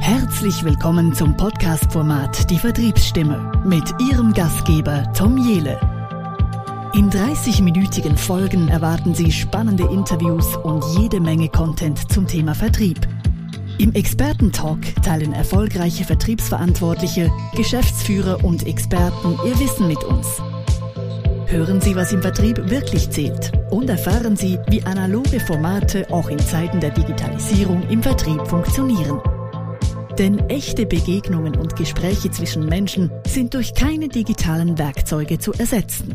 Herzlich willkommen zum Podcast-Format Die Vertriebsstimme mit Ihrem Gastgeber Tom Jele. In 30-minütigen Folgen erwarten Sie spannende Interviews und jede Menge Content zum Thema Vertrieb. Im Expertentalk teilen erfolgreiche Vertriebsverantwortliche, Geschäftsführer und Experten ihr Wissen mit uns. Hören Sie, was im Vertrieb wirklich zählt und erfahren Sie, wie analoge Formate auch in Zeiten der Digitalisierung im Vertrieb funktionieren. Denn echte Begegnungen und Gespräche zwischen Menschen sind durch keine digitalen Werkzeuge zu ersetzen.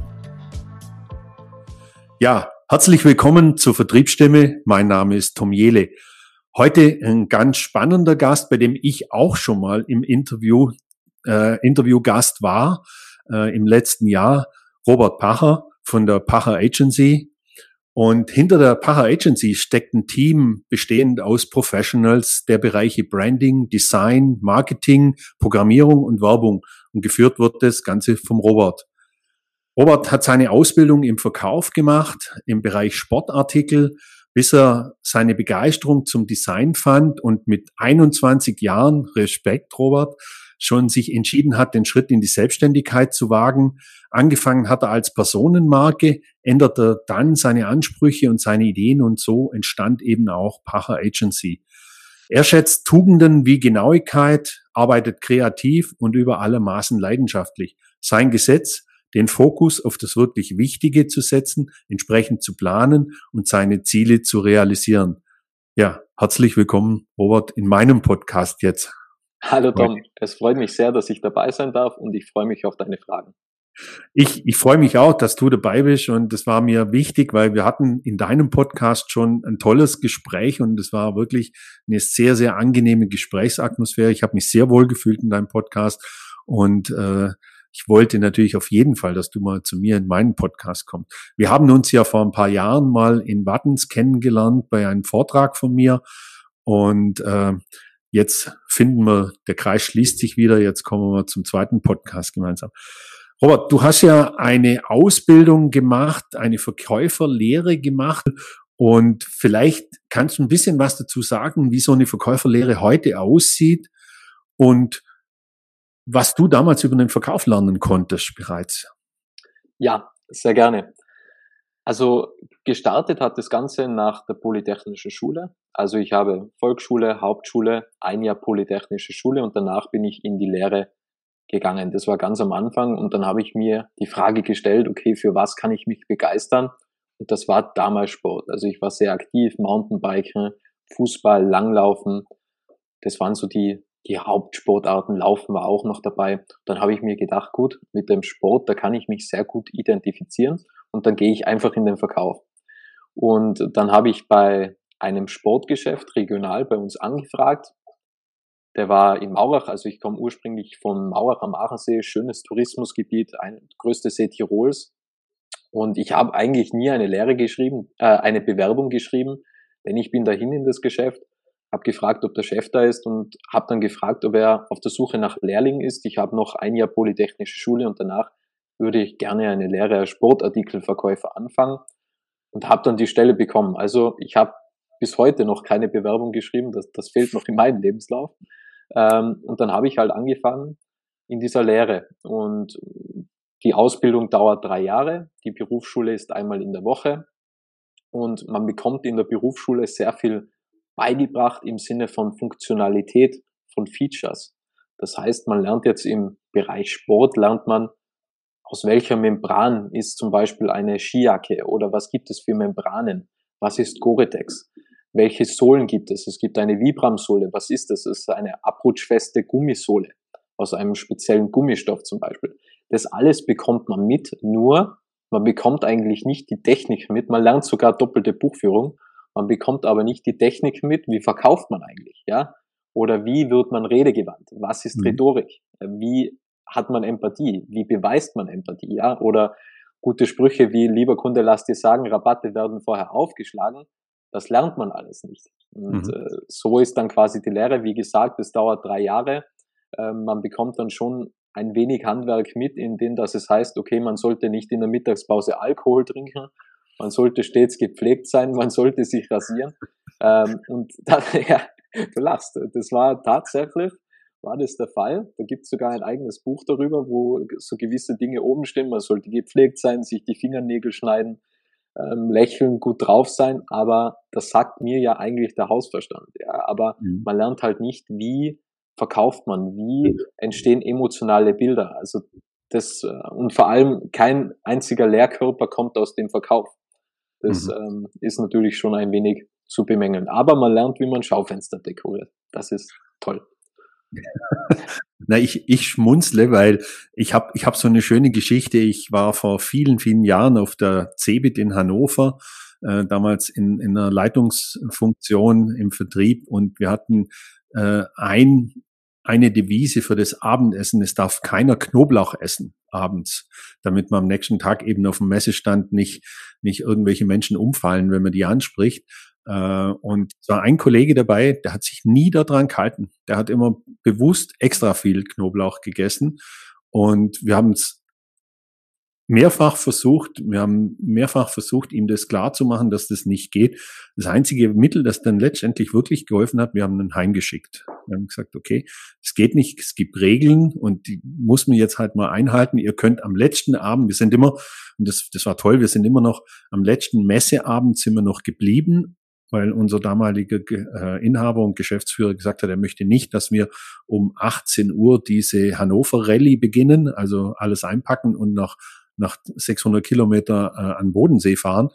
Ja, herzlich willkommen zur Vertriebsstimme. Mein Name ist Tom Jele. Heute ein ganz spannender Gast, bei dem ich auch schon mal im Interview äh, Interviewgast war äh, im letzten Jahr. Robert Pacher von der Pacher Agency. Und hinter der Pacher Agency steckt ein Team bestehend aus Professionals der Bereiche Branding, Design, Marketing, Programmierung und Werbung. Und geführt wird das Ganze vom Robert. Robert hat seine Ausbildung im Verkauf gemacht, im Bereich Sportartikel, bis er seine Begeisterung zum Design fand und mit 21 Jahren, Respekt Robert, schon sich entschieden hat, den Schritt in die Selbstständigkeit zu wagen. Angefangen hat er als Personenmarke, änderte dann seine Ansprüche und seine Ideen und so entstand eben auch Pacher Agency. Er schätzt Tugenden wie Genauigkeit, arbeitet kreativ und über alle Maßen leidenschaftlich. Sein Gesetz, den Fokus auf das wirklich Wichtige zu setzen, entsprechend zu planen und seine Ziele zu realisieren. Ja, herzlich willkommen, Robert, in meinem Podcast jetzt. Hallo Tom, es freut mich sehr, dass ich dabei sein darf und ich freue mich auf deine Fragen. Ich, ich freue mich auch, dass du dabei bist und das war mir wichtig, weil wir hatten in deinem Podcast schon ein tolles Gespräch und es war wirklich eine sehr, sehr angenehme Gesprächsatmosphäre. Ich habe mich sehr wohl gefühlt in deinem Podcast und äh, ich wollte natürlich auf jeden Fall, dass du mal zu mir in meinen Podcast kommst. Wir haben uns ja vor ein paar Jahren mal in Wattens kennengelernt bei einem Vortrag von mir und äh, Jetzt finden wir, der Kreis schließt sich wieder. Jetzt kommen wir zum zweiten Podcast gemeinsam. Robert, du hast ja eine Ausbildung gemacht, eine Verkäuferlehre gemacht und vielleicht kannst du ein bisschen was dazu sagen, wie so eine Verkäuferlehre heute aussieht und was du damals über den Verkauf lernen konntest bereits. Ja, sehr gerne. Also gestartet hat das Ganze nach der Polytechnischen Schule. Also ich habe Volksschule, Hauptschule, ein Jahr Polytechnische Schule und danach bin ich in die Lehre gegangen. Das war ganz am Anfang und dann habe ich mir die Frage gestellt, okay, für was kann ich mich begeistern? Und das war damals Sport. Also ich war sehr aktiv, Mountainbiken, Fußball, Langlaufen. Das waren so die, die Hauptsportarten. Laufen war auch noch dabei. Dann habe ich mir gedacht, gut, mit dem Sport, da kann ich mich sehr gut identifizieren und dann gehe ich einfach in den Verkauf. Und dann habe ich bei einem Sportgeschäft regional bei uns angefragt. Der war in Maurach, also ich komme ursprünglich von Maurach am Aachensee, schönes Tourismusgebiet, ein größte See Tirols. Und ich habe eigentlich nie eine Lehre geschrieben, äh, eine Bewerbung geschrieben, denn ich bin dahin in das Geschäft, habe gefragt, ob der Chef da ist und habe dann gefragt, ob er auf der Suche nach Lehrling ist. Ich habe noch ein Jahr Polytechnische Schule und danach würde ich gerne eine Lehre als Sportartikelverkäufer anfangen und habe dann die Stelle bekommen. Also ich habe bis heute noch keine Bewerbung geschrieben, das, das fehlt noch in meinem Lebenslauf. Ähm, und dann habe ich halt angefangen in dieser Lehre. Und die Ausbildung dauert drei Jahre, die Berufsschule ist einmal in der Woche und man bekommt in der Berufsschule sehr viel beigebracht im Sinne von Funktionalität, von Features. Das heißt, man lernt jetzt im Bereich Sport, lernt man aus welcher Membran ist zum Beispiel eine Skijacke oder was gibt es für Membranen? Was ist Gore-Tex? Welche Sohlen gibt es? Es gibt eine Vibram-Sohle. Was ist das? Es ist eine abrutschfeste Gummisohle aus einem speziellen Gummistoff zum Beispiel. Das alles bekommt man mit, nur man bekommt eigentlich nicht die Technik mit. Man lernt sogar doppelte Buchführung. Man bekommt aber nicht die Technik mit. Wie verkauft man eigentlich? Ja? Oder wie wird man redegewandt? Was ist mhm. Rhetorik? Wie hat man Empathie? Wie beweist man Empathie? Ja? Oder gute Sprüche wie, lieber Kunde, lass dir sagen, Rabatte werden vorher aufgeschlagen. Das lernt man alles nicht. Und mhm. äh, so ist dann quasi die Lehre. Wie gesagt, es dauert drei Jahre. Äh, man bekommt dann schon ein wenig Handwerk mit, in dem dass es heißt, okay, man sollte nicht in der Mittagspause Alkohol trinken, man sollte stets gepflegt sein, man sollte sich rasieren. Ähm, und dann, ja, du lachst. Das war tatsächlich, war das der Fall. Da gibt es sogar ein eigenes Buch darüber, wo so gewisse Dinge oben stehen. Man sollte gepflegt sein, sich die Fingernägel schneiden, ähm, lächeln, gut drauf sein. Aber das sagt mir ja eigentlich der Hausverstand. Ja. Aber mhm. man lernt halt nicht, wie verkauft man, wie entstehen emotionale Bilder. Also das, äh, und vor allem kein einziger Lehrkörper kommt aus dem Verkauf. Das mhm. ähm, ist natürlich schon ein wenig zu bemängeln. Aber man lernt, wie man Schaufenster dekoriert. Das ist toll. Na, ich, ich schmunzle, weil ich habe ich hab so eine schöne Geschichte. Ich war vor vielen, vielen Jahren auf der CeBIT in Hannover, äh, damals in, in einer Leitungsfunktion im Vertrieb und wir hatten äh, ein eine Devise für das Abendessen. Es darf keiner Knoblauch essen abends, damit man am nächsten Tag eben auf dem Messestand nicht, nicht irgendwelche Menschen umfallen, wenn man die anspricht. Äh, und es war ein Kollege dabei, der hat sich nie daran gehalten. Der hat immer bewusst extra viel Knoblauch gegessen. Und wir haben es mehrfach versucht, wir haben mehrfach versucht, ihm das klar zu machen, dass das nicht geht. Das einzige Mittel, das dann letztendlich wirklich geholfen hat, wir haben ihn heimgeschickt. Wir haben gesagt, okay, es geht nicht, es gibt Regeln und die muss man jetzt halt mal einhalten. Ihr könnt am letzten Abend, wir sind immer, und das, das war toll, wir sind immer noch, am letzten Messeabend sind wir noch geblieben weil unser damaliger äh, Inhaber und Geschäftsführer gesagt hat, er möchte nicht, dass wir um 18 Uhr diese Hannover Rallye beginnen, also alles einpacken und nach nach 600 Kilometer äh, an Bodensee fahren,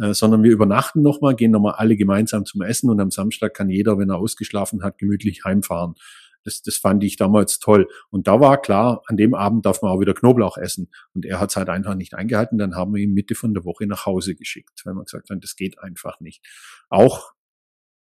äh, sondern wir übernachten nochmal, gehen nochmal alle gemeinsam zum Essen und am Samstag kann jeder, wenn er ausgeschlafen hat, gemütlich heimfahren. Das, das fand ich damals toll. Und da war klar, an dem Abend darf man auch wieder Knoblauch essen. Und er hat es halt einfach nicht eingehalten. Dann haben wir ihn Mitte von der Woche nach Hause geschickt, weil wir gesagt haben, das geht einfach nicht. Auch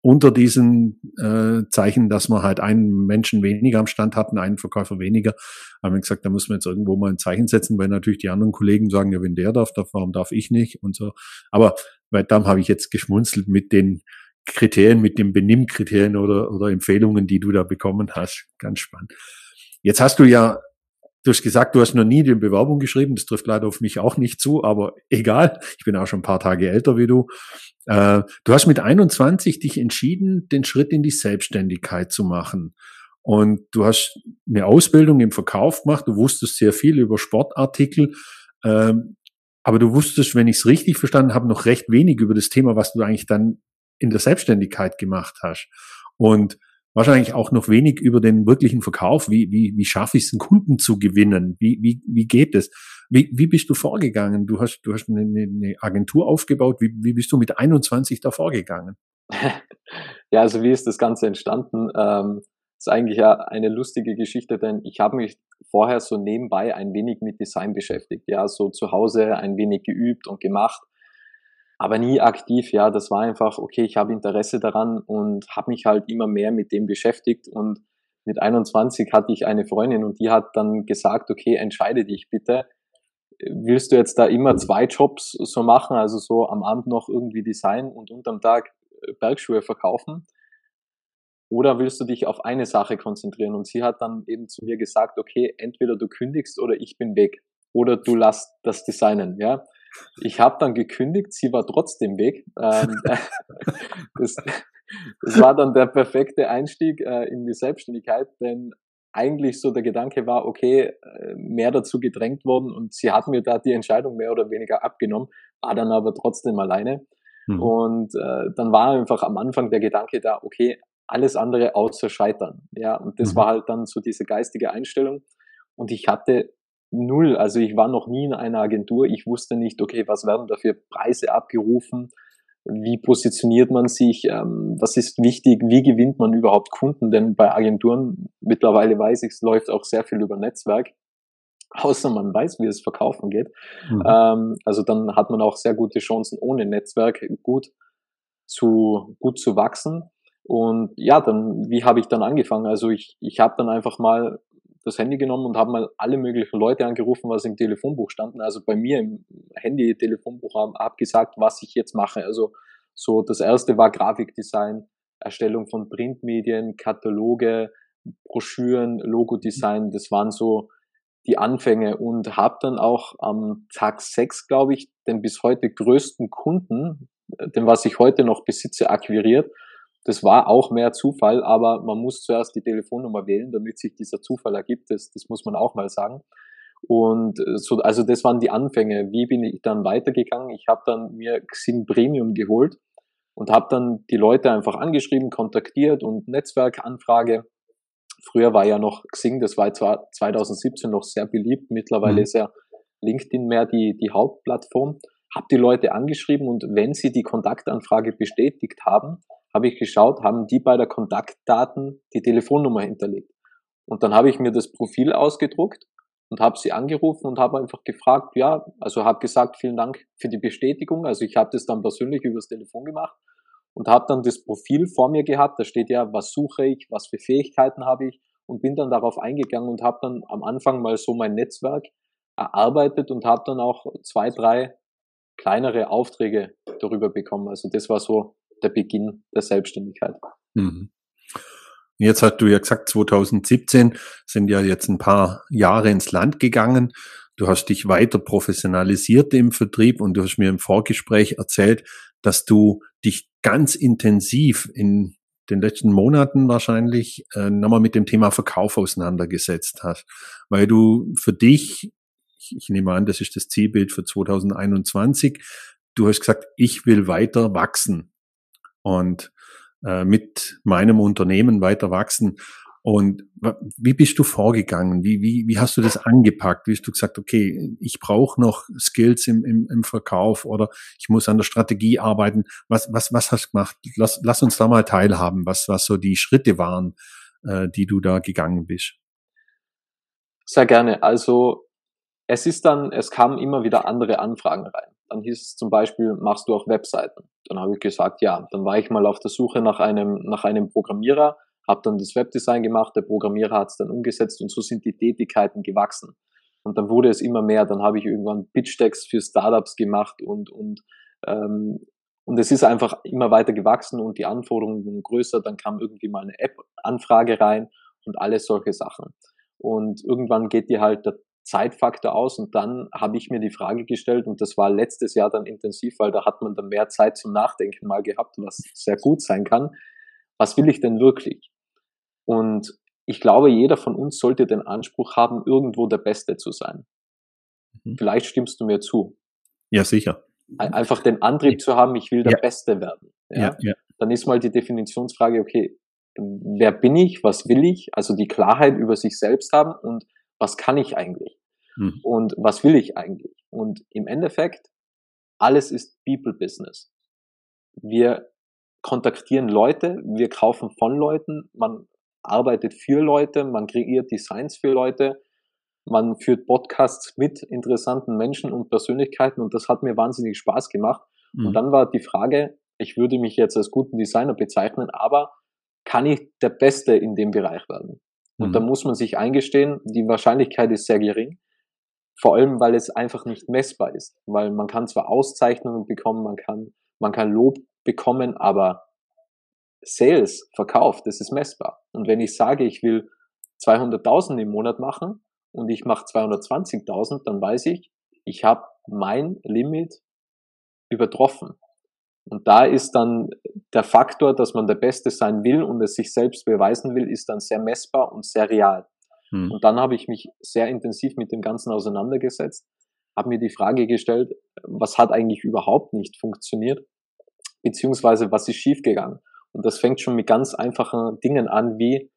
unter diesen äh, Zeichen, dass wir halt einen Menschen weniger am Stand hatten, einen Verkäufer weniger, haben wir gesagt, da müssen wir jetzt irgendwo mal ein Zeichen setzen, weil natürlich die anderen Kollegen sagen, ja, wenn der darf, warum darf ich nicht und so. Aber weil dann habe ich jetzt geschmunzelt mit den Kriterien, mit den Benimmkriterien oder, oder Empfehlungen, die du da bekommen hast. Ganz spannend. Jetzt hast du ja Du hast gesagt, du hast noch nie die Bewerbung geschrieben. Das trifft leider auf mich auch nicht zu, aber egal. Ich bin auch schon ein paar Tage älter wie du. Äh, du hast mit 21 dich entschieden, den Schritt in die Selbstständigkeit zu machen. Und du hast eine Ausbildung im Verkauf gemacht. Du wusstest sehr viel über Sportartikel. Ähm, aber du wusstest, wenn ich es richtig verstanden habe, noch recht wenig über das Thema, was du eigentlich dann in der Selbstständigkeit gemacht hast. Und wahrscheinlich auch noch wenig über den wirklichen Verkauf. Wie, wie, wie schaffe ich es, einen Kunden zu gewinnen? Wie, wie, wie geht es? Wie, wie bist du vorgegangen? Du hast, du hast eine, eine Agentur aufgebaut. Wie, wie bist du mit 21 da vorgegangen? Ja, also wie ist das Ganze entstanden? Ähm, ist eigentlich ja eine lustige Geschichte, denn ich habe mich vorher so nebenbei ein wenig mit Design beschäftigt. Ja, so zu Hause ein wenig geübt und gemacht aber nie aktiv. Ja, das war einfach, okay, ich habe Interesse daran und habe mich halt immer mehr mit dem beschäftigt und mit 21 hatte ich eine Freundin und die hat dann gesagt, okay, entscheide dich bitte. Willst du jetzt da immer zwei Jobs so machen, also so am Abend noch irgendwie Design und unterm Tag äh, Bergschuhe verkaufen? Oder willst du dich auf eine Sache konzentrieren? Und sie hat dann eben zu mir gesagt, okay, entweder du kündigst oder ich bin weg. Oder du lässt das Designen, ja. Ich habe dann gekündigt, sie war trotzdem weg. Ähm, das, das war dann der perfekte Einstieg äh, in die Selbstständigkeit, denn eigentlich so der Gedanke war, okay, äh, mehr dazu gedrängt worden und sie hat mir da die Entscheidung mehr oder weniger abgenommen, war dann aber trotzdem alleine. Mhm. Und äh, dann war einfach am Anfang der Gedanke da, okay, alles andere außer Scheitern. Ja, und das mhm. war halt dann so diese geistige Einstellung. Und ich hatte null. Also ich war noch nie in einer Agentur. Ich wusste nicht, okay, was werden da für Preise abgerufen? Wie positioniert man sich? Ähm, was ist wichtig? Wie gewinnt man überhaupt Kunden? Denn bei Agenturen, mittlerweile weiß ich, es läuft auch sehr viel über Netzwerk. Außer man weiß, wie es verkaufen geht. Mhm. Ähm, also dann hat man auch sehr gute Chancen, ohne Netzwerk gut zu, gut zu wachsen. Und ja, dann, wie habe ich dann angefangen? Also ich, ich habe dann einfach mal das Handy genommen und habe mal alle möglichen Leute angerufen, was im Telefonbuch standen. Also bei mir im Handy-Telefonbuch habe hab gesagt, was ich jetzt mache. Also so das erste war Grafikdesign, Erstellung von Printmedien, Kataloge, Broschüren, Logodesign. Das waren so die Anfänge und habe dann auch am Tag sechs, glaube ich, den bis heute größten Kunden, den was ich heute noch besitze, akquiriert das war auch mehr Zufall, aber man muss zuerst die Telefonnummer wählen, damit sich dieser Zufall ergibt. Das, das muss man auch mal sagen. Und äh, so, also das waren die Anfänge. Wie bin ich dann weitergegangen? Ich habe dann mir Xing Premium geholt und habe dann die Leute einfach angeschrieben, kontaktiert und Netzwerkanfrage. Früher war ja noch Xing, das war zwar 2017 noch sehr beliebt, mittlerweile mhm. ist ja LinkedIn mehr die, die Hauptplattform. Habe die Leute angeschrieben und wenn sie die Kontaktanfrage bestätigt haben, habe ich geschaut, haben die bei der Kontaktdaten die Telefonnummer hinterlegt. Und dann habe ich mir das Profil ausgedruckt und habe sie angerufen und habe einfach gefragt, ja, also habe gesagt, vielen Dank für die Bestätigung. Also ich habe das dann persönlich übers Telefon gemacht und habe dann das Profil vor mir gehabt. Da steht ja, was suche ich, was für Fähigkeiten habe ich und bin dann darauf eingegangen und habe dann am Anfang mal so mein Netzwerk erarbeitet und habe dann auch zwei, drei kleinere Aufträge darüber bekommen. Also das war so der Beginn der Selbstständigkeit. Mhm. Jetzt hast du ja gesagt, 2017 sind ja jetzt ein paar Jahre ins Land gegangen. Du hast dich weiter professionalisiert im Vertrieb und du hast mir im Vorgespräch erzählt, dass du dich ganz intensiv in den letzten Monaten wahrscheinlich äh, nochmal mit dem Thema Verkauf auseinandergesetzt hast, weil du für dich, ich, ich nehme an, das ist das Zielbild für 2021, du hast gesagt, ich will weiter wachsen und äh, mit meinem Unternehmen weiter wachsen. Und wie bist du vorgegangen? Wie, wie, wie hast du das angepackt? Wie hast du gesagt, okay, ich brauche noch Skills im, im, im Verkauf oder ich muss an der Strategie arbeiten? Was, was, was hast du gemacht? Lass, lass uns da mal teilhaben, was, was so die Schritte waren, äh, die du da gegangen bist. Sehr gerne. Also es ist dann, es kamen immer wieder andere Anfragen rein. Dann hieß es zum Beispiel, machst du auch Webseiten? Dann habe ich gesagt, ja. Dann war ich mal auf der Suche nach einem, nach einem Programmierer, habe dann das Webdesign gemacht, der Programmierer hat es dann umgesetzt und so sind die Tätigkeiten gewachsen. Und dann wurde es immer mehr. Dann habe ich irgendwann Pitch-Decks für Startups gemacht und, und, ähm, und es ist einfach immer weiter gewachsen und die Anforderungen wurden größer. Dann kam irgendwie mal eine App-Anfrage rein und alles solche Sachen. Und irgendwann geht dir halt der Zeitfaktor aus und dann habe ich mir die Frage gestellt und das war letztes Jahr dann intensiv, weil da hat man dann mehr Zeit zum Nachdenken mal gehabt, was sehr gut sein kann. Was will ich denn wirklich? Und ich glaube, jeder von uns sollte den Anspruch haben, irgendwo der Beste zu sein. Mhm. Vielleicht stimmst du mir zu. Ja, sicher. Einfach den Antrieb zu haben, ich will der ja. Beste werden. Ja? Ja, ja. Dann ist mal die Definitionsfrage, okay, wer bin ich, was will ich? Also die Klarheit über sich selbst haben und was kann ich eigentlich? Mhm. Und was will ich eigentlich? Und im Endeffekt, alles ist People Business. Wir kontaktieren Leute, wir kaufen von Leuten, man arbeitet für Leute, man kreiert Designs für Leute, man führt Podcasts mit interessanten Menschen und Persönlichkeiten und das hat mir wahnsinnig Spaß gemacht. Mhm. Und dann war die Frage, ich würde mich jetzt als guten Designer bezeichnen, aber kann ich der Beste in dem Bereich werden? Und mhm. da muss man sich eingestehen, die Wahrscheinlichkeit ist sehr gering. Vor allem, weil es einfach nicht messbar ist. Weil man kann zwar Auszeichnungen bekommen, man kann, man kann Lob bekommen, aber Sales, Verkauf, das ist messbar. Und wenn ich sage, ich will 200.000 im Monat machen und ich mache 220.000, dann weiß ich, ich habe mein Limit übertroffen. Und da ist dann der Faktor, dass man der Beste sein will und es sich selbst beweisen will, ist dann sehr messbar und sehr real. Hm. Und dann habe ich mich sehr intensiv mit dem Ganzen auseinandergesetzt, habe mir die Frage gestellt, was hat eigentlich überhaupt nicht funktioniert, beziehungsweise was ist schiefgegangen. Und das fängt schon mit ganz einfachen Dingen an, wie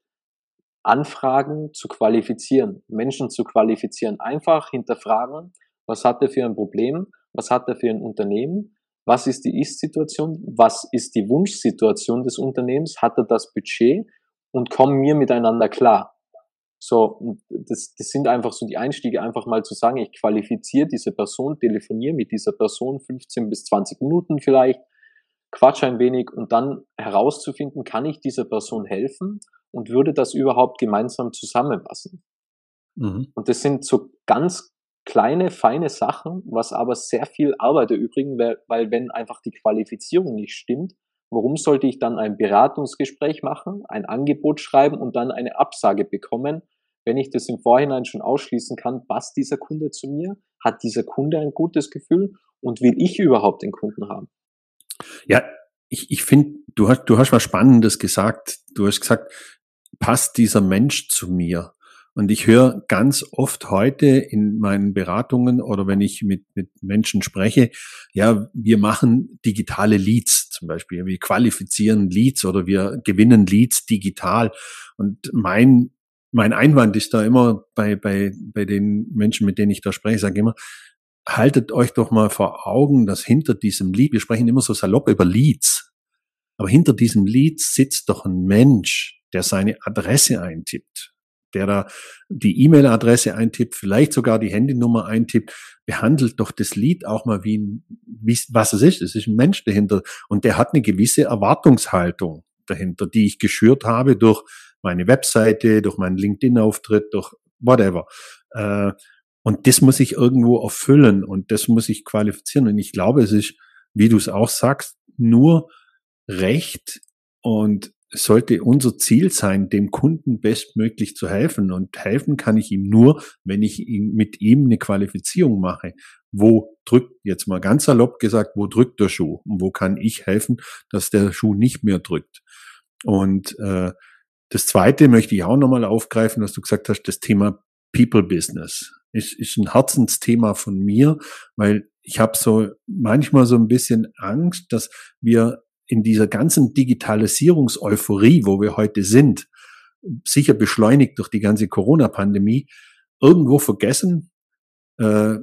Anfragen zu qualifizieren, Menschen zu qualifizieren. Einfach hinterfragen, was hat er für ein Problem, was hat er für ein Unternehmen, was ist die Ist-Situation, was ist die Wunschsituation des Unternehmens, hat er das Budget und kommen wir miteinander klar. So, das, das sind einfach so die Einstiege, einfach mal zu sagen, ich qualifiziere diese Person, telefoniere mit dieser Person 15 bis 20 Minuten vielleicht, quatsch ein wenig und dann herauszufinden, kann ich dieser Person helfen und würde das überhaupt gemeinsam zusammenpassen. Mhm. Und das sind so ganz kleine, feine Sachen, was aber sehr viel Arbeit erübrigen, weil, weil wenn einfach die Qualifizierung nicht stimmt, warum sollte ich dann ein Beratungsgespräch machen, ein Angebot schreiben und dann eine Absage bekommen, wenn ich das im Vorhinein schon ausschließen kann, passt dieser Kunde zu mir, hat dieser Kunde ein gutes Gefühl und will ich überhaupt den Kunden haben? Ja, ich, ich finde, du hast, du hast was Spannendes gesagt. Du hast gesagt, passt dieser Mensch zu mir? Und ich höre ganz oft heute in meinen Beratungen oder wenn ich mit, mit Menschen spreche, ja, wir machen digitale Leads zum Beispiel. Wir qualifizieren Leads oder wir gewinnen Leads digital. Und mein, mein Einwand ist da immer bei, bei, bei den Menschen, mit denen ich da spreche, sage immer, haltet euch doch mal vor Augen, dass hinter diesem Lead, wir sprechen immer so salopp über Leads, aber hinter diesem Lead sitzt doch ein Mensch, der seine Adresse eintippt der da die E-Mail-Adresse eintippt, vielleicht sogar die Handynummer eintippt, behandelt doch das Lied auch mal wie, ein, wie was es ist. Es ist ein Mensch dahinter und der hat eine gewisse Erwartungshaltung dahinter, die ich geschürt habe durch meine Webseite, durch meinen LinkedIn-Auftritt, durch whatever. Äh, und das muss ich irgendwo erfüllen und das muss ich qualifizieren. Und ich glaube, es ist, wie du es auch sagst, nur recht und sollte unser Ziel sein, dem Kunden bestmöglich zu helfen. Und helfen kann ich ihm nur, wenn ich ihm, mit ihm eine Qualifizierung mache. Wo drückt, jetzt mal ganz salopp gesagt, wo drückt der Schuh? Und wo kann ich helfen, dass der Schuh nicht mehr drückt? Und äh, das Zweite möchte ich auch nochmal aufgreifen, was du gesagt hast, das Thema People Business. Ist, ist ein Herzensthema von mir, weil ich habe so manchmal so ein bisschen Angst, dass wir in dieser ganzen Digitalisierungseuphorie, wo wir heute sind, sicher beschleunigt durch die ganze Corona-Pandemie, irgendwo vergessen, äh,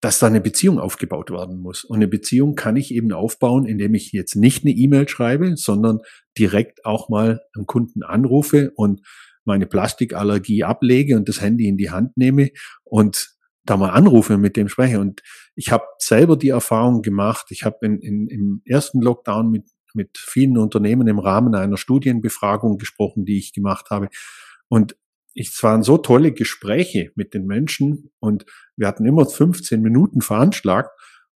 dass da eine Beziehung aufgebaut werden muss. Und eine Beziehung kann ich eben aufbauen, indem ich jetzt nicht eine E-Mail schreibe, sondern direkt auch mal einen Kunden anrufe und meine Plastikallergie ablege und das Handy in die Hand nehme und da mal anrufe und mit dem spreche. Und ich habe selber die Erfahrung gemacht, ich habe in, in, im ersten Lockdown mit, mit vielen Unternehmen im Rahmen einer Studienbefragung gesprochen, die ich gemacht habe. Und es waren so tolle Gespräche mit den Menschen und wir hatten immer 15 Minuten veranschlagt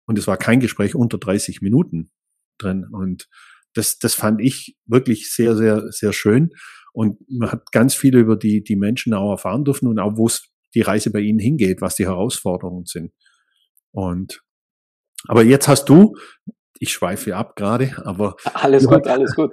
und es war kein Gespräch unter 30 Minuten drin. Und das, das fand ich wirklich sehr, sehr, sehr schön. Und man hat ganz viel über die, die Menschen auch erfahren dürfen und auch, wo es die Reise bei Ihnen hingeht, was die Herausforderungen sind. Und aber jetzt hast du, ich schweife ab gerade, aber alles gut, alles gut.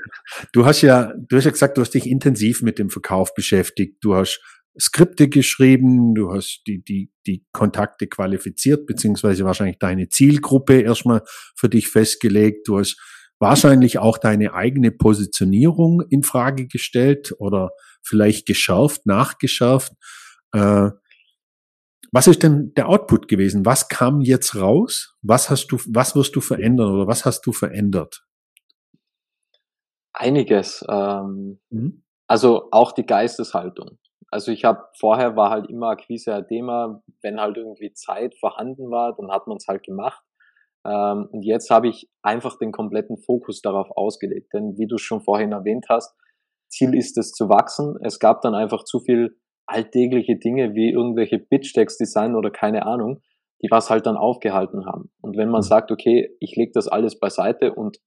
Du hast ja, du hast ja gesagt, du hast dich intensiv mit dem Verkauf beschäftigt. Du hast Skripte geschrieben, du hast die, die, die Kontakte qualifiziert, beziehungsweise wahrscheinlich deine Zielgruppe erstmal für dich festgelegt. Du hast wahrscheinlich auch deine eigene Positionierung in Frage gestellt oder vielleicht geschärft, nachgeschärft. Äh, was ist denn der Output gewesen? Was kam jetzt raus? Was hast du, was wirst du verändern oder was hast du verändert? Einiges. Ähm, mhm. Also auch die Geisteshaltung. Also ich habe vorher war halt immer Akquise ein Thema, wenn halt irgendwie Zeit vorhanden war, dann hat man es halt gemacht. Ähm, und jetzt habe ich einfach den kompletten Fokus darauf ausgelegt. Denn wie du schon vorhin erwähnt hast, Ziel ist es zu wachsen. Es gab dann einfach zu viel alltägliche Dinge wie irgendwelche Pitch-Text-Design oder keine Ahnung, die was halt dann aufgehalten haben. Und wenn man mhm. sagt, okay, ich lege das alles beiseite und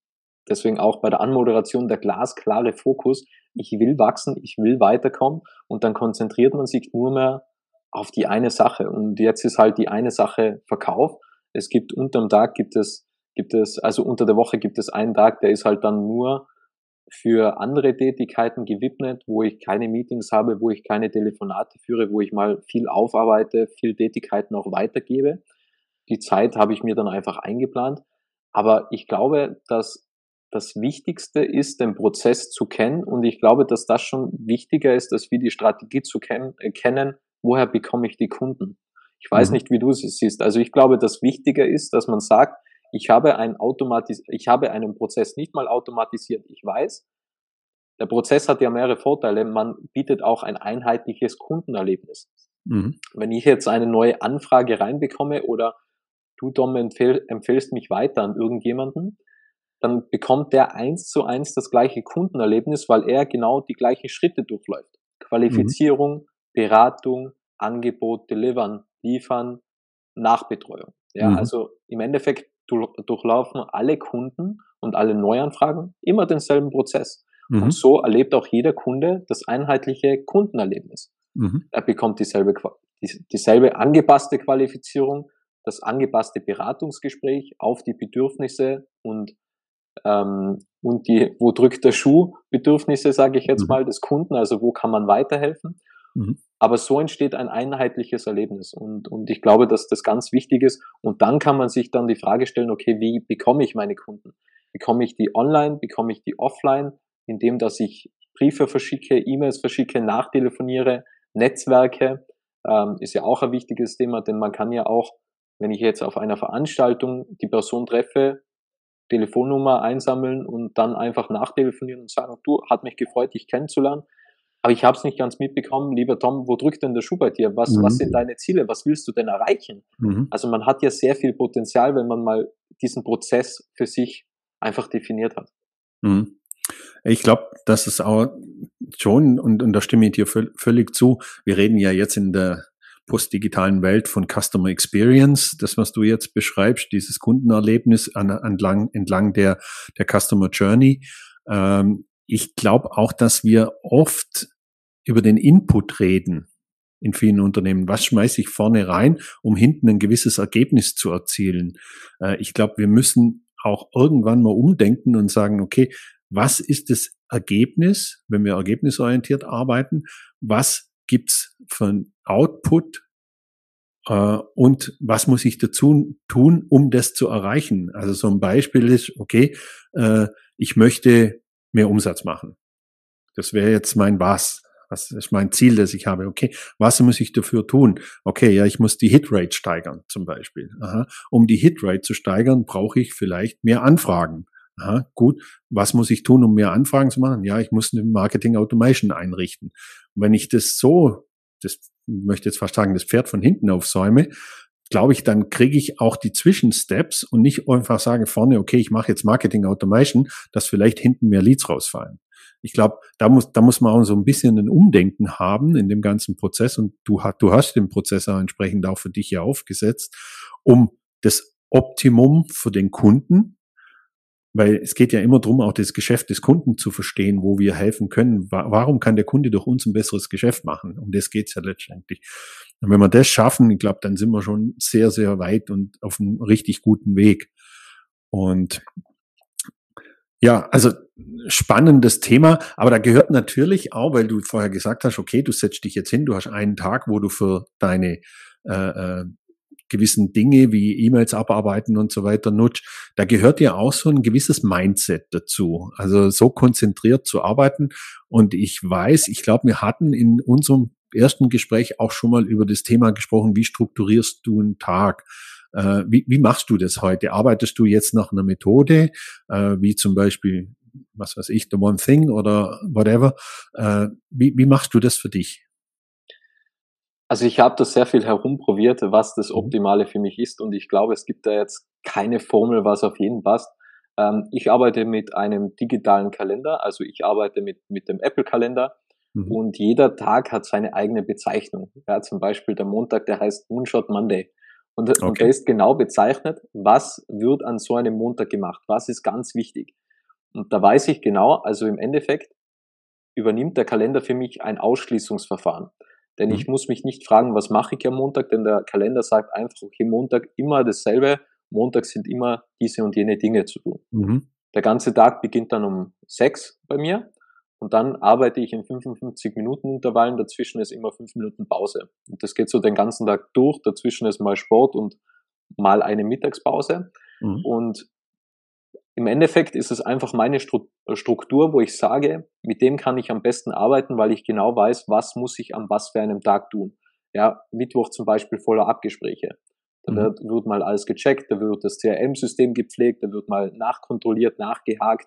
deswegen auch bei der Anmoderation der glasklare Fokus, ich will wachsen, ich will weiterkommen und dann konzentriert man sich nur mehr auf die eine Sache. Und jetzt ist halt die eine Sache Verkauf. Es gibt unterm Tag gibt es, gibt es, also unter der Woche gibt es einen Tag, der ist halt dann nur für andere Tätigkeiten gewidmet, wo ich keine Meetings habe, wo ich keine Telefonate führe, wo ich mal viel aufarbeite, viel Tätigkeiten auch weitergebe. Die Zeit habe ich mir dann einfach eingeplant. Aber ich glaube, dass das Wichtigste ist, den Prozess zu kennen. Und ich glaube, dass das schon wichtiger ist, als wie die Strategie zu äh, kennen, woher bekomme ich die Kunden. Ich weiß mhm. nicht, wie du es siehst. Also ich glaube, das Wichtiger ist, dass man sagt, ich habe, ein Automatis ich habe einen Prozess nicht mal automatisiert. Ich weiß, der Prozess hat ja mehrere Vorteile. Man bietet auch ein einheitliches Kundenerlebnis. Mhm. Wenn ich jetzt eine neue Anfrage reinbekomme oder du, Dom, empfehl, empfehlst mich weiter an irgendjemanden, dann bekommt der eins zu eins das gleiche Kundenerlebnis, weil er genau die gleichen Schritte durchläuft. Qualifizierung, mhm. Beratung, Angebot, delivern, liefern, Nachbetreuung. Ja, mhm. also im Endeffekt durchlaufen alle Kunden und alle Neuanfragen immer denselben Prozess. Mhm. Und so erlebt auch jeder Kunde das einheitliche Kundenerlebnis. Mhm. Er bekommt dieselbe, dieselbe angepasste Qualifizierung, das angepasste Beratungsgespräch auf die Bedürfnisse und ähm, und die, wo drückt der Schuh, Bedürfnisse, sage ich jetzt mhm. mal, des Kunden, also wo kann man weiterhelfen. Mhm. Aber so entsteht ein einheitliches Erlebnis und, und ich glaube, dass das ganz wichtig ist. Und dann kann man sich dann die Frage stellen, okay, wie bekomme ich meine Kunden? Bekomme ich die online, bekomme ich die offline, indem dass ich Briefe verschicke, E-Mails verschicke, nachtelefoniere, Netzwerke, ähm, ist ja auch ein wichtiges Thema, denn man kann ja auch, wenn ich jetzt auf einer Veranstaltung die Person treffe, Telefonnummer einsammeln und dann einfach nachtelefonieren und sagen, du, hat mich gefreut, dich kennenzulernen. Aber ich habe es nicht ganz mitbekommen, lieber Tom, wo drückt denn der Schuh bei dir? Was, mhm. was sind deine Ziele? Was willst du denn erreichen? Mhm. Also man hat ja sehr viel Potenzial, wenn man mal diesen Prozess für sich einfach definiert hat. Mhm. Ich glaube, das ist auch schon, und, und da stimme ich dir völlig zu, wir reden ja jetzt in der postdigitalen Welt von Customer Experience, das, was du jetzt beschreibst, dieses Kundenerlebnis an, entlang, entlang der, der Customer Journey. Ähm, ich glaube auch, dass wir oft über den Input reden in vielen Unternehmen. Was schmeiße ich vorne rein, um hinten ein gewisses Ergebnis zu erzielen? Äh, ich glaube, wir müssen auch irgendwann mal umdenken und sagen, okay, was ist das Ergebnis, wenn wir ergebnisorientiert arbeiten? Was gibt's für ein Output äh, und was muss ich dazu tun, um das zu erreichen? Also so ein Beispiel ist, okay, äh, ich möchte mehr Umsatz machen. Das wäre jetzt mein Was. Was ist mein Ziel, das ich habe? Okay, was muss ich dafür tun? Okay, ja, ich muss die Hitrate steigern, zum Beispiel. Aha. Um die Hitrate zu steigern, brauche ich vielleicht mehr Anfragen. Aha, gut, was muss ich tun, um mehr Anfragen zu machen? Ja, ich muss eine Marketing Automation einrichten. Und wenn ich das so, das möchte jetzt fast sagen, das Pferd von hinten aufsäume, glaube ich, dann kriege ich auch die Zwischensteps und nicht einfach sage vorne, okay, ich mache jetzt Marketing Automation, dass vielleicht hinten mehr Leads rausfallen. Ich glaube, da muss, da muss man auch so ein bisschen ein Umdenken haben in dem ganzen Prozess und du, du hast den Prozess auch entsprechend auch für dich ja aufgesetzt, um das Optimum für den Kunden weil es geht ja immer darum, auch das Geschäft des Kunden zu verstehen, wo wir helfen können. Warum kann der Kunde durch uns ein besseres Geschäft machen? Um das geht's ja letztendlich. Und wenn wir das schaffen, ich glaube, dann sind wir schon sehr, sehr weit und auf einem richtig guten Weg. Und ja, also spannendes Thema, aber da gehört natürlich auch, weil du vorher gesagt hast, okay, du setzt dich jetzt hin, du hast einen Tag, wo du für deine äh, äh gewissen Dinge wie E-Mails abarbeiten und so weiter nutzt, da gehört ja auch so ein gewisses Mindset dazu. Also so konzentriert zu arbeiten. Und ich weiß, ich glaube, wir hatten in unserem ersten Gespräch auch schon mal über das Thema gesprochen, wie strukturierst du einen Tag? Äh, wie, wie machst du das heute? Arbeitest du jetzt nach einer Methode, äh, wie zum Beispiel, was weiß ich, The One Thing oder whatever? Äh, wie, wie machst du das für dich? Also ich habe das sehr viel herumprobiert, was das mhm. Optimale für mich ist und ich glaube, es gibt da jetzt keine Formel, was auf jeden passt. Ähm, ich arbeite mit einem digitalen Kalender, also ich arbeite mit, mit dem Apple-Kalender mhm. und jeder Tag hat seine eigene Bezeichnung. Ja, zum Beispiel der Montag, der heißt Moonshot Monday. Und, okay. und der ist genau bezeichnet, was wird an so einem Montag gemacht, was ist ganz wichtig. Und da weiß ich genau, also im Endeffekt übernimmt der Kalender für mich ein Ausschließungsverfahren. Denn ich mhm. muss mich nicht fragen, was mache ich am Montag, denn der Kalender sagt einfach, okay, Montag immer dasselbe, Montag sind immer diese und jene Dinge zu tun. Mhm. Der ganze Tag beginnt dann um sechs bei mir und dann arbeite ich in 55 Minuten Intervallen, dazwischen ist immer fünf Minuten Pause. Und das geht so den ganzen Tag durch, dazwischen ist mal Sport und mal eine Mittagspause. Mhm. Und im Endeffekt ist es einfach meine Struktur, wo ich sage, mit dem kann ich am besten arbeiten, weil ich genau weiß, was muss ich an was für einem Tag tun. Ja, Mittwoch zum Beispiel voller Abgespräche. Da mhm. wird, wird mal alles gecheckt, da wird das CRM-System gepflegt, da wird mal nachkontrolliert, nachgehakt.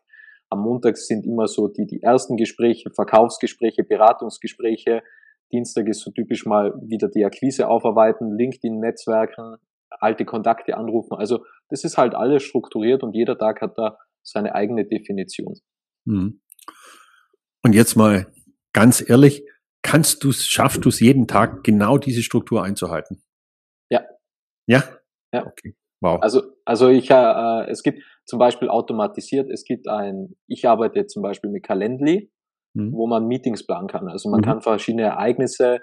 Am Montag sind immer so die, die ersten Gespräche, Verkaufsgespräche, Beratungsgespräche. Dienstag ist so typisch mal wieder die Akquise aufarbeiten, LinkedIn-Netzwerken, alte Kontakte anrufen. Also das ist halt alles strukturiert und jeder Tag hat da seine eigene Definition. Mhm. Und jetzt mal ganz ehrlich, kannst du es, schaffst du es jeden Tag genau diese Struktur einzuhalten? Ja. Ja? Ja. Okay. Wow. Also, also ich, äh, es gibt zum Beispiel automatisiert, es gibt ein, ich arbeite zum Beispiel mit Calendly, mhm. wo man Meetings planen kann. Also man mhm. kann verschiedene Ereignisse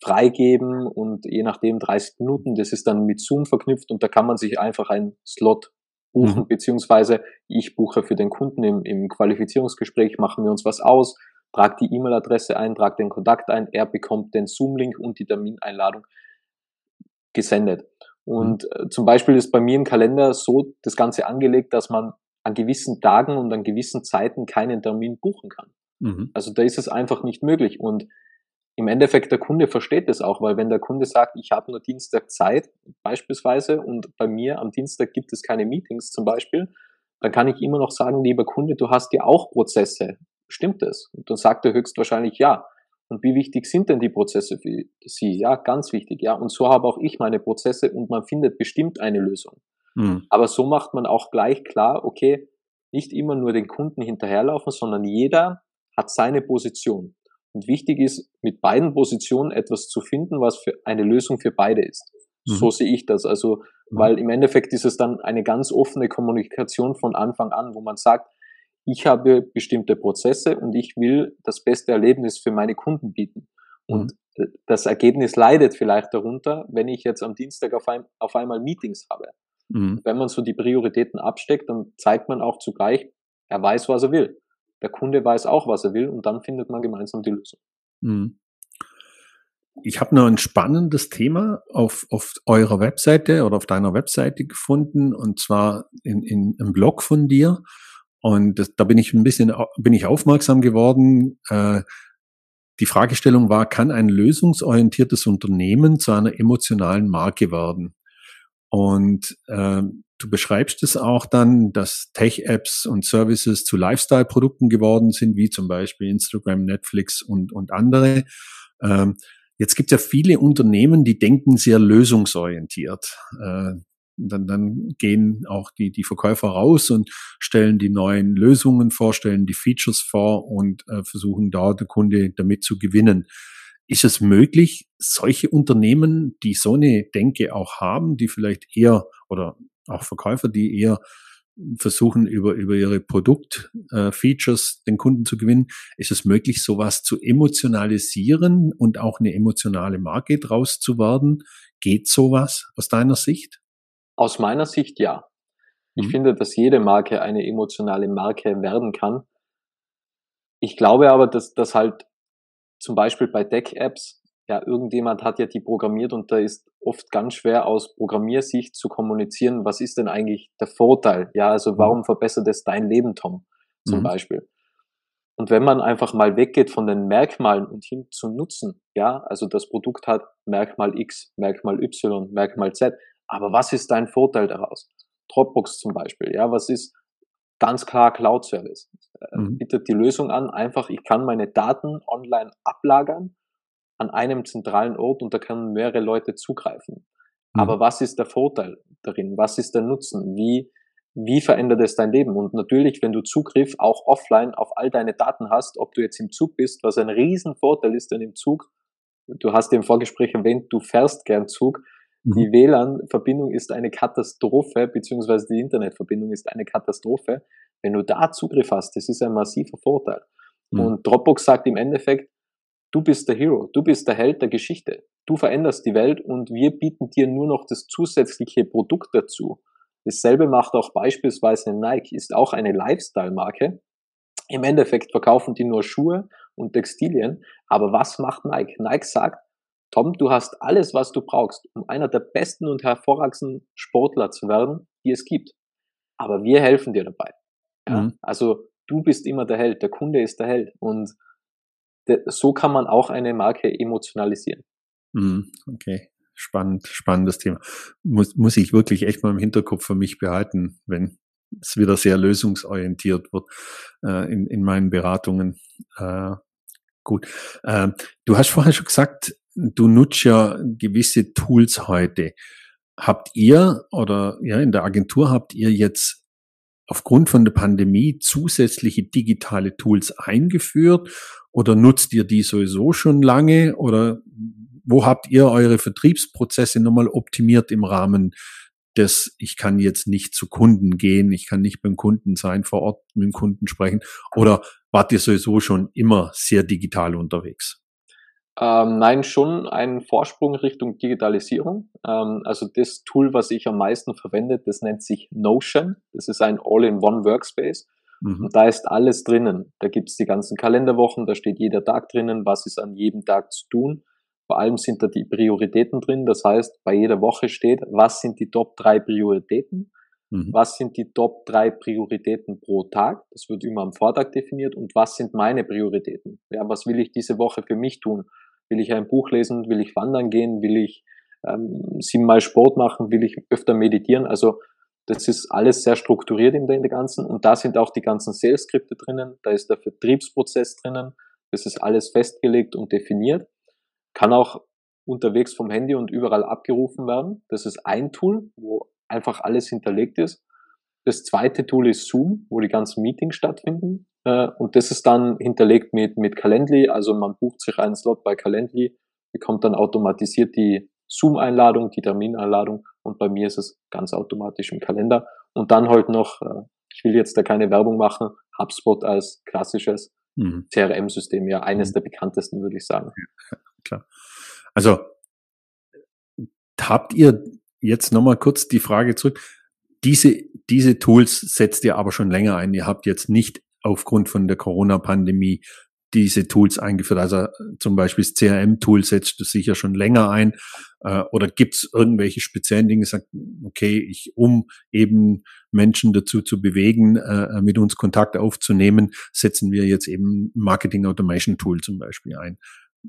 freigeben und je nachdem 30 Minuten, das ist dann mit Zoom verknüpft und da kann man sich einfach einen Slot buchen, mhm. beziehungsweise ich buche für den Kunden im, im Qualifizierungsgespräch, machen wir uns was aus, trag die E-Mail-Adresse ein, trag den Kontakt ein, er bekommt den Zoom-Link und die Termineinladung gesendet. Und mhm. äh, zum Beispiel ist bei mir im Kalender so das Ganze angelegt, dass man an gewissen Tagen und an gewissen Zeiten keinen Termin buchen kann. Mhm. Also da ist es einfach nicht möglich. Und im Endeffekt der Kunde versteht das auch, weil wenn der Kunde sagt, ich habe nur Dienstag Zeit beispielsweise und bei mir am Dienstag gibt es keine Meetings zum Beispiel, dann kann ich immer noch sagen, lieber Kunde, du hast ja auch Prozesse. Stimmt das? Und dann sagt er höchstwahrscheinlich ja. Und wie wichtig sind denn die Prozesse für Sie? Ja, ganz wichtig. Ja, und so habe auch ich meine Prozesse und man findet bestimmt eine Lösung. Mhm. Aber so macht man auch gleich klar, okay, nicht immer nur den Kunden hinterherlaufen, sondern jeder hat seine Position. Und wichtig ist, mit beiden Positionen etwas zu finden, was für eine Lösung für beide ist. Mhm. So sehe ich das. Also, mhm. weil im Endeffekt ist es dann eine ganz offene Kommunikation von Anfang an, wo man sagt, ich habe bestimmte Prozesse und ich will das beste Erlebnis für meine Kunden bieten. Und mhm. das Ergebnis leidet vielleicht darunter, wenn ich jetzt am Dienstag auf, ein, auf einmal Meetings habe. Mhm. Wenn man so die Prioritäten absteckt, dann zeigt man auch zugleich, er weiß, was er will. Der Kunde weiß auch, was er will und dann findet man gemeinsam die Lösung. Mhm. Ich habe noch ein spannendes Thema auf, auf eurer Webseite oder auf deiner Webseite gefunden und zwar in, in einem Blog von dir. Und das, da bin ich ein bisschen bin ich aufmerksam geworden. Äh, die Fragestellung war, kann ein lösungsorientiertes Unternehmen zu einer emotionalen Marke werden? Und äh, du beschreibst es auch dann, dass Tech-Apps und Services zu Lifestyle-Produkten geworden sind, wie zum Beispiel Instagram, Netflix und, und andere. Ähm, jetzt gibt es ja viele Unternehmen, die denken sehr lösungsorientiert. Äh, dann, dann gehen auch die, die Verkäufer raus und stellen die neuen Lösungen vor, stellen die Features vor und äh, versuchen da der Kunde damit zu gewinnen. Ist es möglich, solche Unternehmen, die so eine Denke auch haben, die vielleicht eher oder auch Verkäufer, die eher versuchen, über, über ihre Produktfeatures äh, den Kunden zu gewinnen, ist es möglich, sowas zu emotionalisieren und auch eine emotionale Marke draus zu werden? Geht sowas aus deiner Sicht? Aus meiner Sicht ja. Ich mhm. finde, dass jede Marke eine emotionale Marke werden kann. Ich glaube aber, dass das halt zum Beispiel bei Deck-Apps, ja, irgendjemand hat ja die programmiert und da ist oft ganz schwer aus Programmiersicht zu kommunizieren, was ist denn eigentlich der Vorteil? Ja, also mhm. warum verbessert es dein Leben, Tom, zum mhm. Beispiel? Und wenn man einfach mal weggeht von den Merkmalen und hin zu Nutzen, ja, also das Produkt hat Merkmal X, Merkmal Y, Merkmal Z, aber was ist dein Vorteil daraus? Dropbox zum Beispiel, ja, was ist ganz klar Cloud Service? Äh, mhm. Bietet die Lösung an, einfach, ich kann meine Daten online ablagern an einem zentralen Ort und da können mehrere Leute zugreifen. Mhm. Aber was ist der Vorteil darin? Was ist der Nutzen? Wie, wie verändert es dein Leben? Und natürlich, wenn du Zugriff auch offline auf all deine Daten hast, ob du jetzt im Zug bist, was ein Riesenvorteil ist denn im Zug, du hast im Vorgespräch erwähnt, du fährst gern Zug, mhm. die WLAN-Verbindung ist eine Katastrophe, beziehungsweise die Internetverbindung ist eine Katastrophe. Wenn du da Zugriff hast, das ist ein massiver Vorteil. Mhm. Und Dropbox sagt im Endeffekt, Du bist der Hero, du bist der Held der Geschichte. Du veränderst die Welt und wir bieten dir nur noch das zusätzliche Produkt dazu. Dasselbe macht auch beispielsweise Nike, ist auch eine Lifestyle-Marke. Im Endeffekt verkaufen die nur Schuhe und Textilien. Aber was macht Nike? Nike sagt, Tom, du hast alles, was du brauchst, um einer der besten und hervorragendsten Sportler zu werden, die es gibt. Aber wir helfen dir dabei. Ja? Mhm. Also du bist immer der Held, der Kunde ist der Held. Und so kann man auch eine Marke emotionalisieren. Mhm, okay, spannend, spannendes Thema. Muss, muss ich wirklich echt mal im Hinterkopf für mich behalten, wenn es wieder sehr lösungsorientiert wird äh, in, in meinen Beratungen. Äh, gut. Äh, du hast vorher schon gesagt, du nutzt ja gewisse Tools heute. Habt ihr oder ja in der Agentur habt ihr jetzt aufgrund von der Pandemie zusätzliche digitale Tools eingeführt oder nutzt ihr die sowieso schon lange oder wo habt ihr eure Vertriebsprozesse nochmal optimiert im Rahmen des, ich kann jetzt nicht zu Kunden gehen, ich kann nicht beim Kunden sein, vor Ort mit dem Kunden sprechen oder wart ihr sowieso schon immer sehr digital unterwegs? Ähm, nein, schon ein Vorsprung Richtung Digitalisierung. Ähm, also das Tool, was ich am meisten verwende, das nennt sich Notion. Das ist ein All-in-One-Workspace. Mhm. Und da ist alles drinnen. Da gibt's die ganzen Kalenderwochen, da steht jeder Tag drinnen, was ist an jedem Tag zu tun. Vor allem sind da die Prioritäten drin. Das heißt, bei jeder Woche steht, was sind die Top drei Prioritäten? Mhm. Was sind die Top drei Prioritäten pro Tag? Das wird immer am Vortag definiert. Und was sind meine Prioritäten? Ja, was will ich diese Woche für mich tun? Will ich ein Buch lesen? Will ich wandern gehen? Will ich ähm, siebenmal Sport machen? Will ich öfter meditieren? Also das ist alles sehr strukturiert in der, ganzen und da sind auch die ganzen Sales-Skripte drinnen, da ist der Vertriebsprozess drinnen, das ist alles festgelegt und definiert, kann auch unterwegs vom Handy und überall abgerufen werden. Das ist ein Tool, wo einfach alles hinterlegt ist. Das zweite Tool ist Zoom, wo die ganzen Meetings stattfinden. Äh, und das ist dann hinterlegt mit, mit Calendly. Also man bucht sich einen Slot bei Calendly, bekommt dann automatisiert die Zoom-Einladung, die Termineinladung und bei mir ist es ganz automatisch im Kalender. Und dann halt noch, äh, ich will jetzt da keine Werbung machen, HubSpot als klassisches mhm. CRM-System, ja, eines mhm. der bekanntesten, würde ich sagen. Ja, klar. Also habt ihr jetzt nochmal kurz die Frage zurück. Diese, diese Tools setzt ihr aber schon länger ein. Ihr habt jetzt nicht aufgrund von der Corona-Pandemie diese Tools eingeführt? Also zum Beispiel das CRM-Tool setzt du sicher schon länger ein. Äh, oder gibt es irgendwelche speziellen Dinge, sagt, okay, ich, um eben Menschen dazu zu bewegen, äh, mit uns Kontakt aufzunehmen, setzen wir jetzt eben Marketing Automation Tool zum Beispiel ein.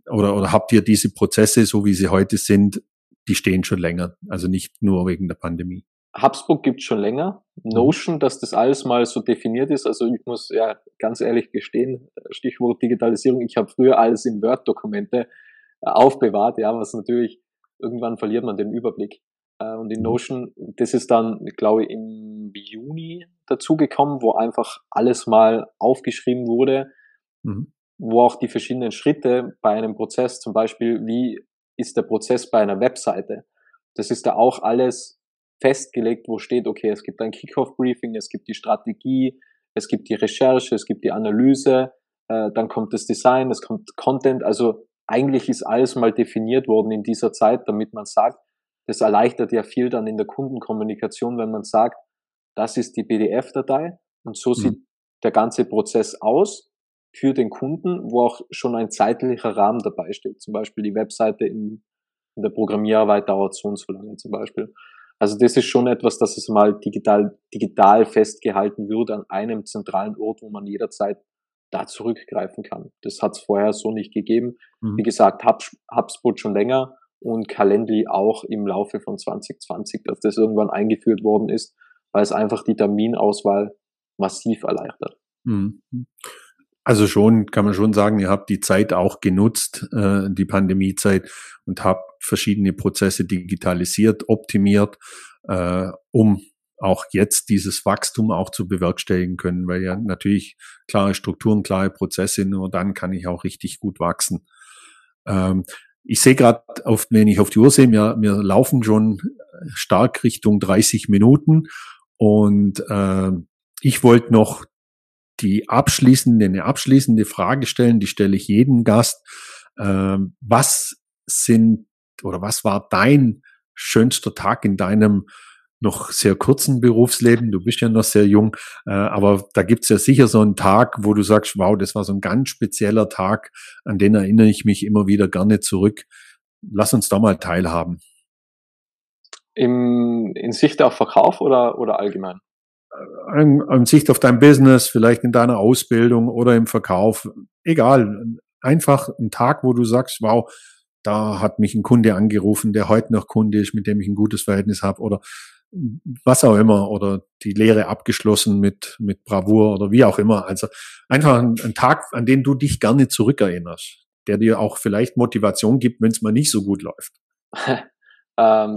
Oder, oder habt ihr diese Prozesse, so wie sie heute sind, die stehen schon länger, also nicht nur wegen der Pandemie? HubSpot gibt schon länger. Mhm. Notion, dass das alles mal so definiert ist. Also ich muss ja ganz ehrlich gestehen, Stichwort Digitalisierung, ich habe früher alles in Word-Dokumente äh, aufbewahrt, ja, was natürlich, irgendwann verliert man den Überblick. Äh, und in mhm. Notion, das ist dann, glaube ich, im Juni dazugekommen, wo einfach alles mal aufgeschrieben wurde, mhm. wo auch die verschiedenen Schritte bei einem Prozess, zum Beispiel, wie ist der Prozess bei einer Webseite, das ist da auch alles festgelegt, wo steht, okay, es gibt ein Kickoff-Briefing, es gibt die Strategie, es gibt die Recherche, es gibt die Analyse, äh, dann kommt das Design, es kommt Content. Also eigentlich ist alles mal definiert worden in dieser Zeit, damit man sagt, das erleichtert ja viel dann in der Kundenkommunikation, wenn man sagt, das ist die PDF-Datei und so mhm. sieht der ganze Prozess aus für den Kunden, wo auch schon ein zeitlicher Rahmen dabei steht. Zum Beispiel die Webseite in, in der Programmierarbeit dauert so und so lange zum Beispiel. Also das ist schon etwas, dass es mal digital, digital festgehalten wird an einem zentralen Ort, wo man jederzeit da zurückgreifen kann. Das hat es vorher so nicht gegeben. Mhm. Wie gesagt, Hub, HubSpot schon länger und Calendly auch im Laufe von 2020, dass das irgendwann eingeführt worden ist, weil es einfach die Terminauswahl massiv erleichtert. Mhm. Also schon, kann man schon sagen, ihr habt die Zeit auch genutzt, äh, die Pandemiezeit, und habt verschiedene Prozesse digitalisiert, optimiert, äh, um auch jetzt dieses Wachstum auch zu bewerkstelligen können, weil ja natürlich klare Strukturen, klare Prozesse, nur dann kann ich auch richtig gut wachsen. Ähm, ich sehe gerade, wenn ich auf die Uhr sehe, wir, wir laufen schon stark Richtung 30 Minuten und äh, ich wollte noch die abschließende, eine abschließende Frage stellen, die stelle ich jedem Gast. Äh, was sind oder was war dein schönster Tag in deinem noch sehr kurzen Berufsleben? Du bist ja noch sehr jung, äh, aber da gibt's ja sicher so einen Tag, wo du sagst, wow, das war so ein ganz spezieller Tag, an den erinnere ich mich immer wieder gerne zurück. Lass uns da mal teilhaben. Im, in Sicht auf Verkauf oder, oder allgemein? An Sicht auf dein Business, vielleicht in deiner Ausbildung oder im Verkauf, egal. Einfach ein Tag, wo du sagst, wow, da hat mich ein Kunde angerufen, der heute noch Kunde ist, mit dem ich ein gutes Verhältnis habe oder was auch immer oder die Lehre abgeschlossen mit, mit Bravour oder wie auch immer. Also einfach ein, ein Tag, an den du dich gerne zurückerinnerst, der dir auch vielleicht Motivation gibt, wenn es mal nicht so gut läuft. ähm,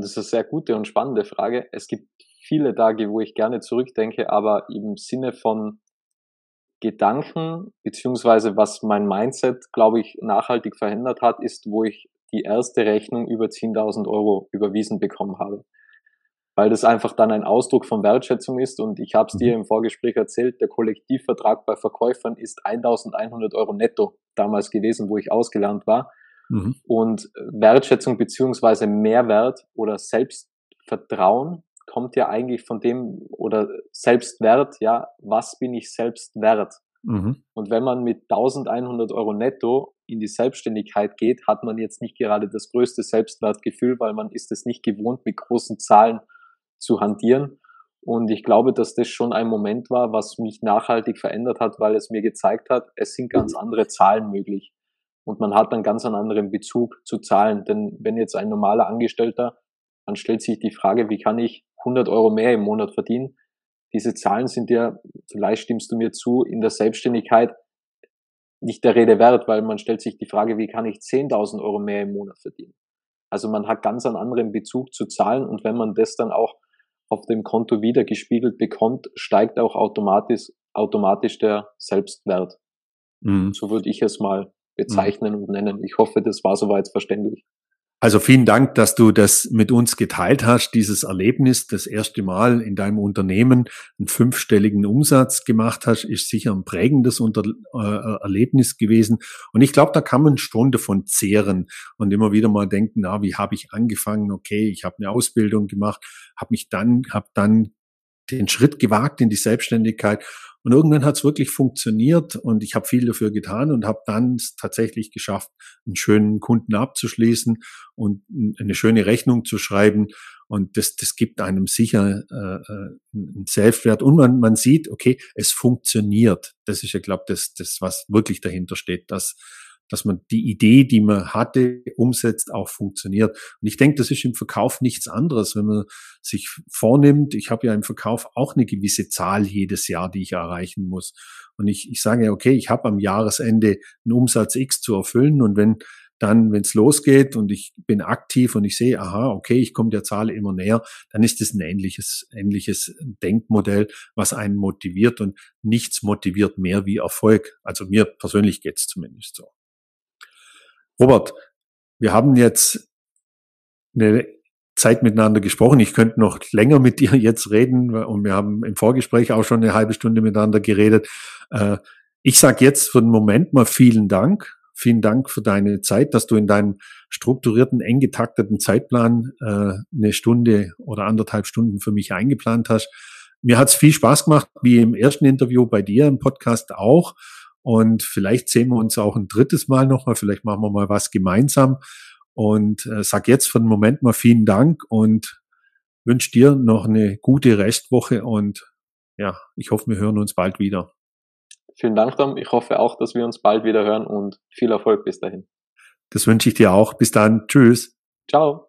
das ist eine sehr gute und spannende Frage. Es gibt viele Tage, wo ich gerne zurückdenke, aber im Sinne von Gedanken, beziehungsweise was mein Mindset, glaube ich, nachhaltig verändert hat, ist, wo ich die erste Rechnung über 10.000 Euro überwiesen bekommen habe. Weil das einfach dann ein Ausdruck von Wertschätzung ist und ich habe es dir mhm. im Vorgespräch erzählt, der Kollektivvertrag bei Verkäufern ist 1.100 Euro netto damals gewesen, wo ich ausgelernt war. Mhm. Und Wertschätzung beziehungsweise Mehrwert oder Selbstvertrauen kommt ja eigentlich von dem oder Selbstwert, ja, was bin ich selbst wert? Mhm. Und wenn man mit 1100 Euro netto in die Selbstständigkeit geht, hat man jetzt nicht gerade das größte Selbstwertgefühl, weil man ist es nicht gewohnt, mit großen Zahlen zu hantieren. Und ich glaube, dass das schon ein Moment war, was mich nachhaltig verändert hat, weil es mir gezeigt hat, es sind ganz andere Zahlen möglich. Und man hat dann ganz einen anderen Bezug zu Zahlen. Denn wenn jetzt ein normaler Angestellter, dann stellt sich die Frage, wie kann ich 100 Euro mehr im Monat verdienen? Diese Zahlen sind ja, vielleicht stimmst du mir zu, in der Selbstständigkeit nicht der Rede wert, weil man stellt sich die Frage, wie kann ich 10.000 Euro mehr im Monat verdienen? Also man hat ganz einen anderen Bezug zu Zahlen und wenn man das dann auch auf dem Konto wieder gespiegelt bekommt, steigt auch automatisch, automatisch der Selbstwert. Mhm. So würde ich es mal bezeichnen mhm. und nennen. Ich hoffe, das war soweit verständlich. Also vielen Dank, dass du das mit uns geteilt hast, dieses Erlebnis, das erste Mal in deinem Unternehmen einen fünfstelligen Umsatz gemacht hast, ist sicher ein prägendes Unter äh, Erlebnis gewesen. Und ich glaube, da kann man schon davon zehren und immer wieder mal denken, na, wie habe ich angefangen? Okay, ich habe eine Ausbildung gemacht, habe mich dann, habe dann den Schritt gewagt in die Selbstständigkeit und irgendwann hat es wirklich funktioniert und ich habe viel dafür getan und habe dann tatsächlich geschafft, einen schönen Kunden abzuschließen und eine schöne Rechnung zu schreiben. Und das, das gibt einem sicher äh, äh einen Selbstwert. Und man, man sieht, okay, es funktioniert. Das ist ja, glaube das, das, was wirklich dahinter steht, dass dass man die Idee, die man hatte, umsetzt, auch funktioniert. Und ich denke, das ist im Verkauf nichts anderes, wenn man sich vornimmt, ich habe ja im Verkauf auch eine gewisse Zahl jedes Jahr, die ich erreichen muss. Und ich, ich sage, okay, ich habe am Jahresende einen Umsatz X zu erfüllen und wenn dann, wenn es losgeht und ich bin aktiv und ich sehe, aha, okay, ich komme der Zahl immer näher, dann ist es ein ähnliches, ähnliches Denkmodell, was einen motiviert und nichts motiviert mehr wie Erfolg. Also mir persönlich geht's zumindest so. Robert, wir haben jetzt eine Zeit miteinander gesprochen. Ich könnte noch länger mit dir jetzt reden und wir haben im Vorgespräch auch schon eine halbe Stunde miteinander geredet. Äh, ich sage jetzt für den Moment mal vielen Dank. Vielen Dank für deine Zeit, dass du in deinem strukturierten, eng getakteten Zeitplan äh, eine Stunde oder anderthalb Stunden für mich eingeplant hast. Mir hat es viel Spaß gemacht, wie im ersten Interview bei dir im Podcast auch. Und vielleicht sehen wir uns auch ein drittes Mal nochmal, vielleicht machen wir mal was gemeinsam. Und äh, sag jetzt für den Moment mal vielen Dank und wünsche dir noch eine gute Restwoche und ja, ich hoffe, wir hören uns bald wieder. Vielen Dank, Tom. Ich hoffe auch, dass wir uns bald wieder hören und viel Erfolg bis dahin. Das wünsche ich dir auch. Bis dann. Tschüss. Ciao.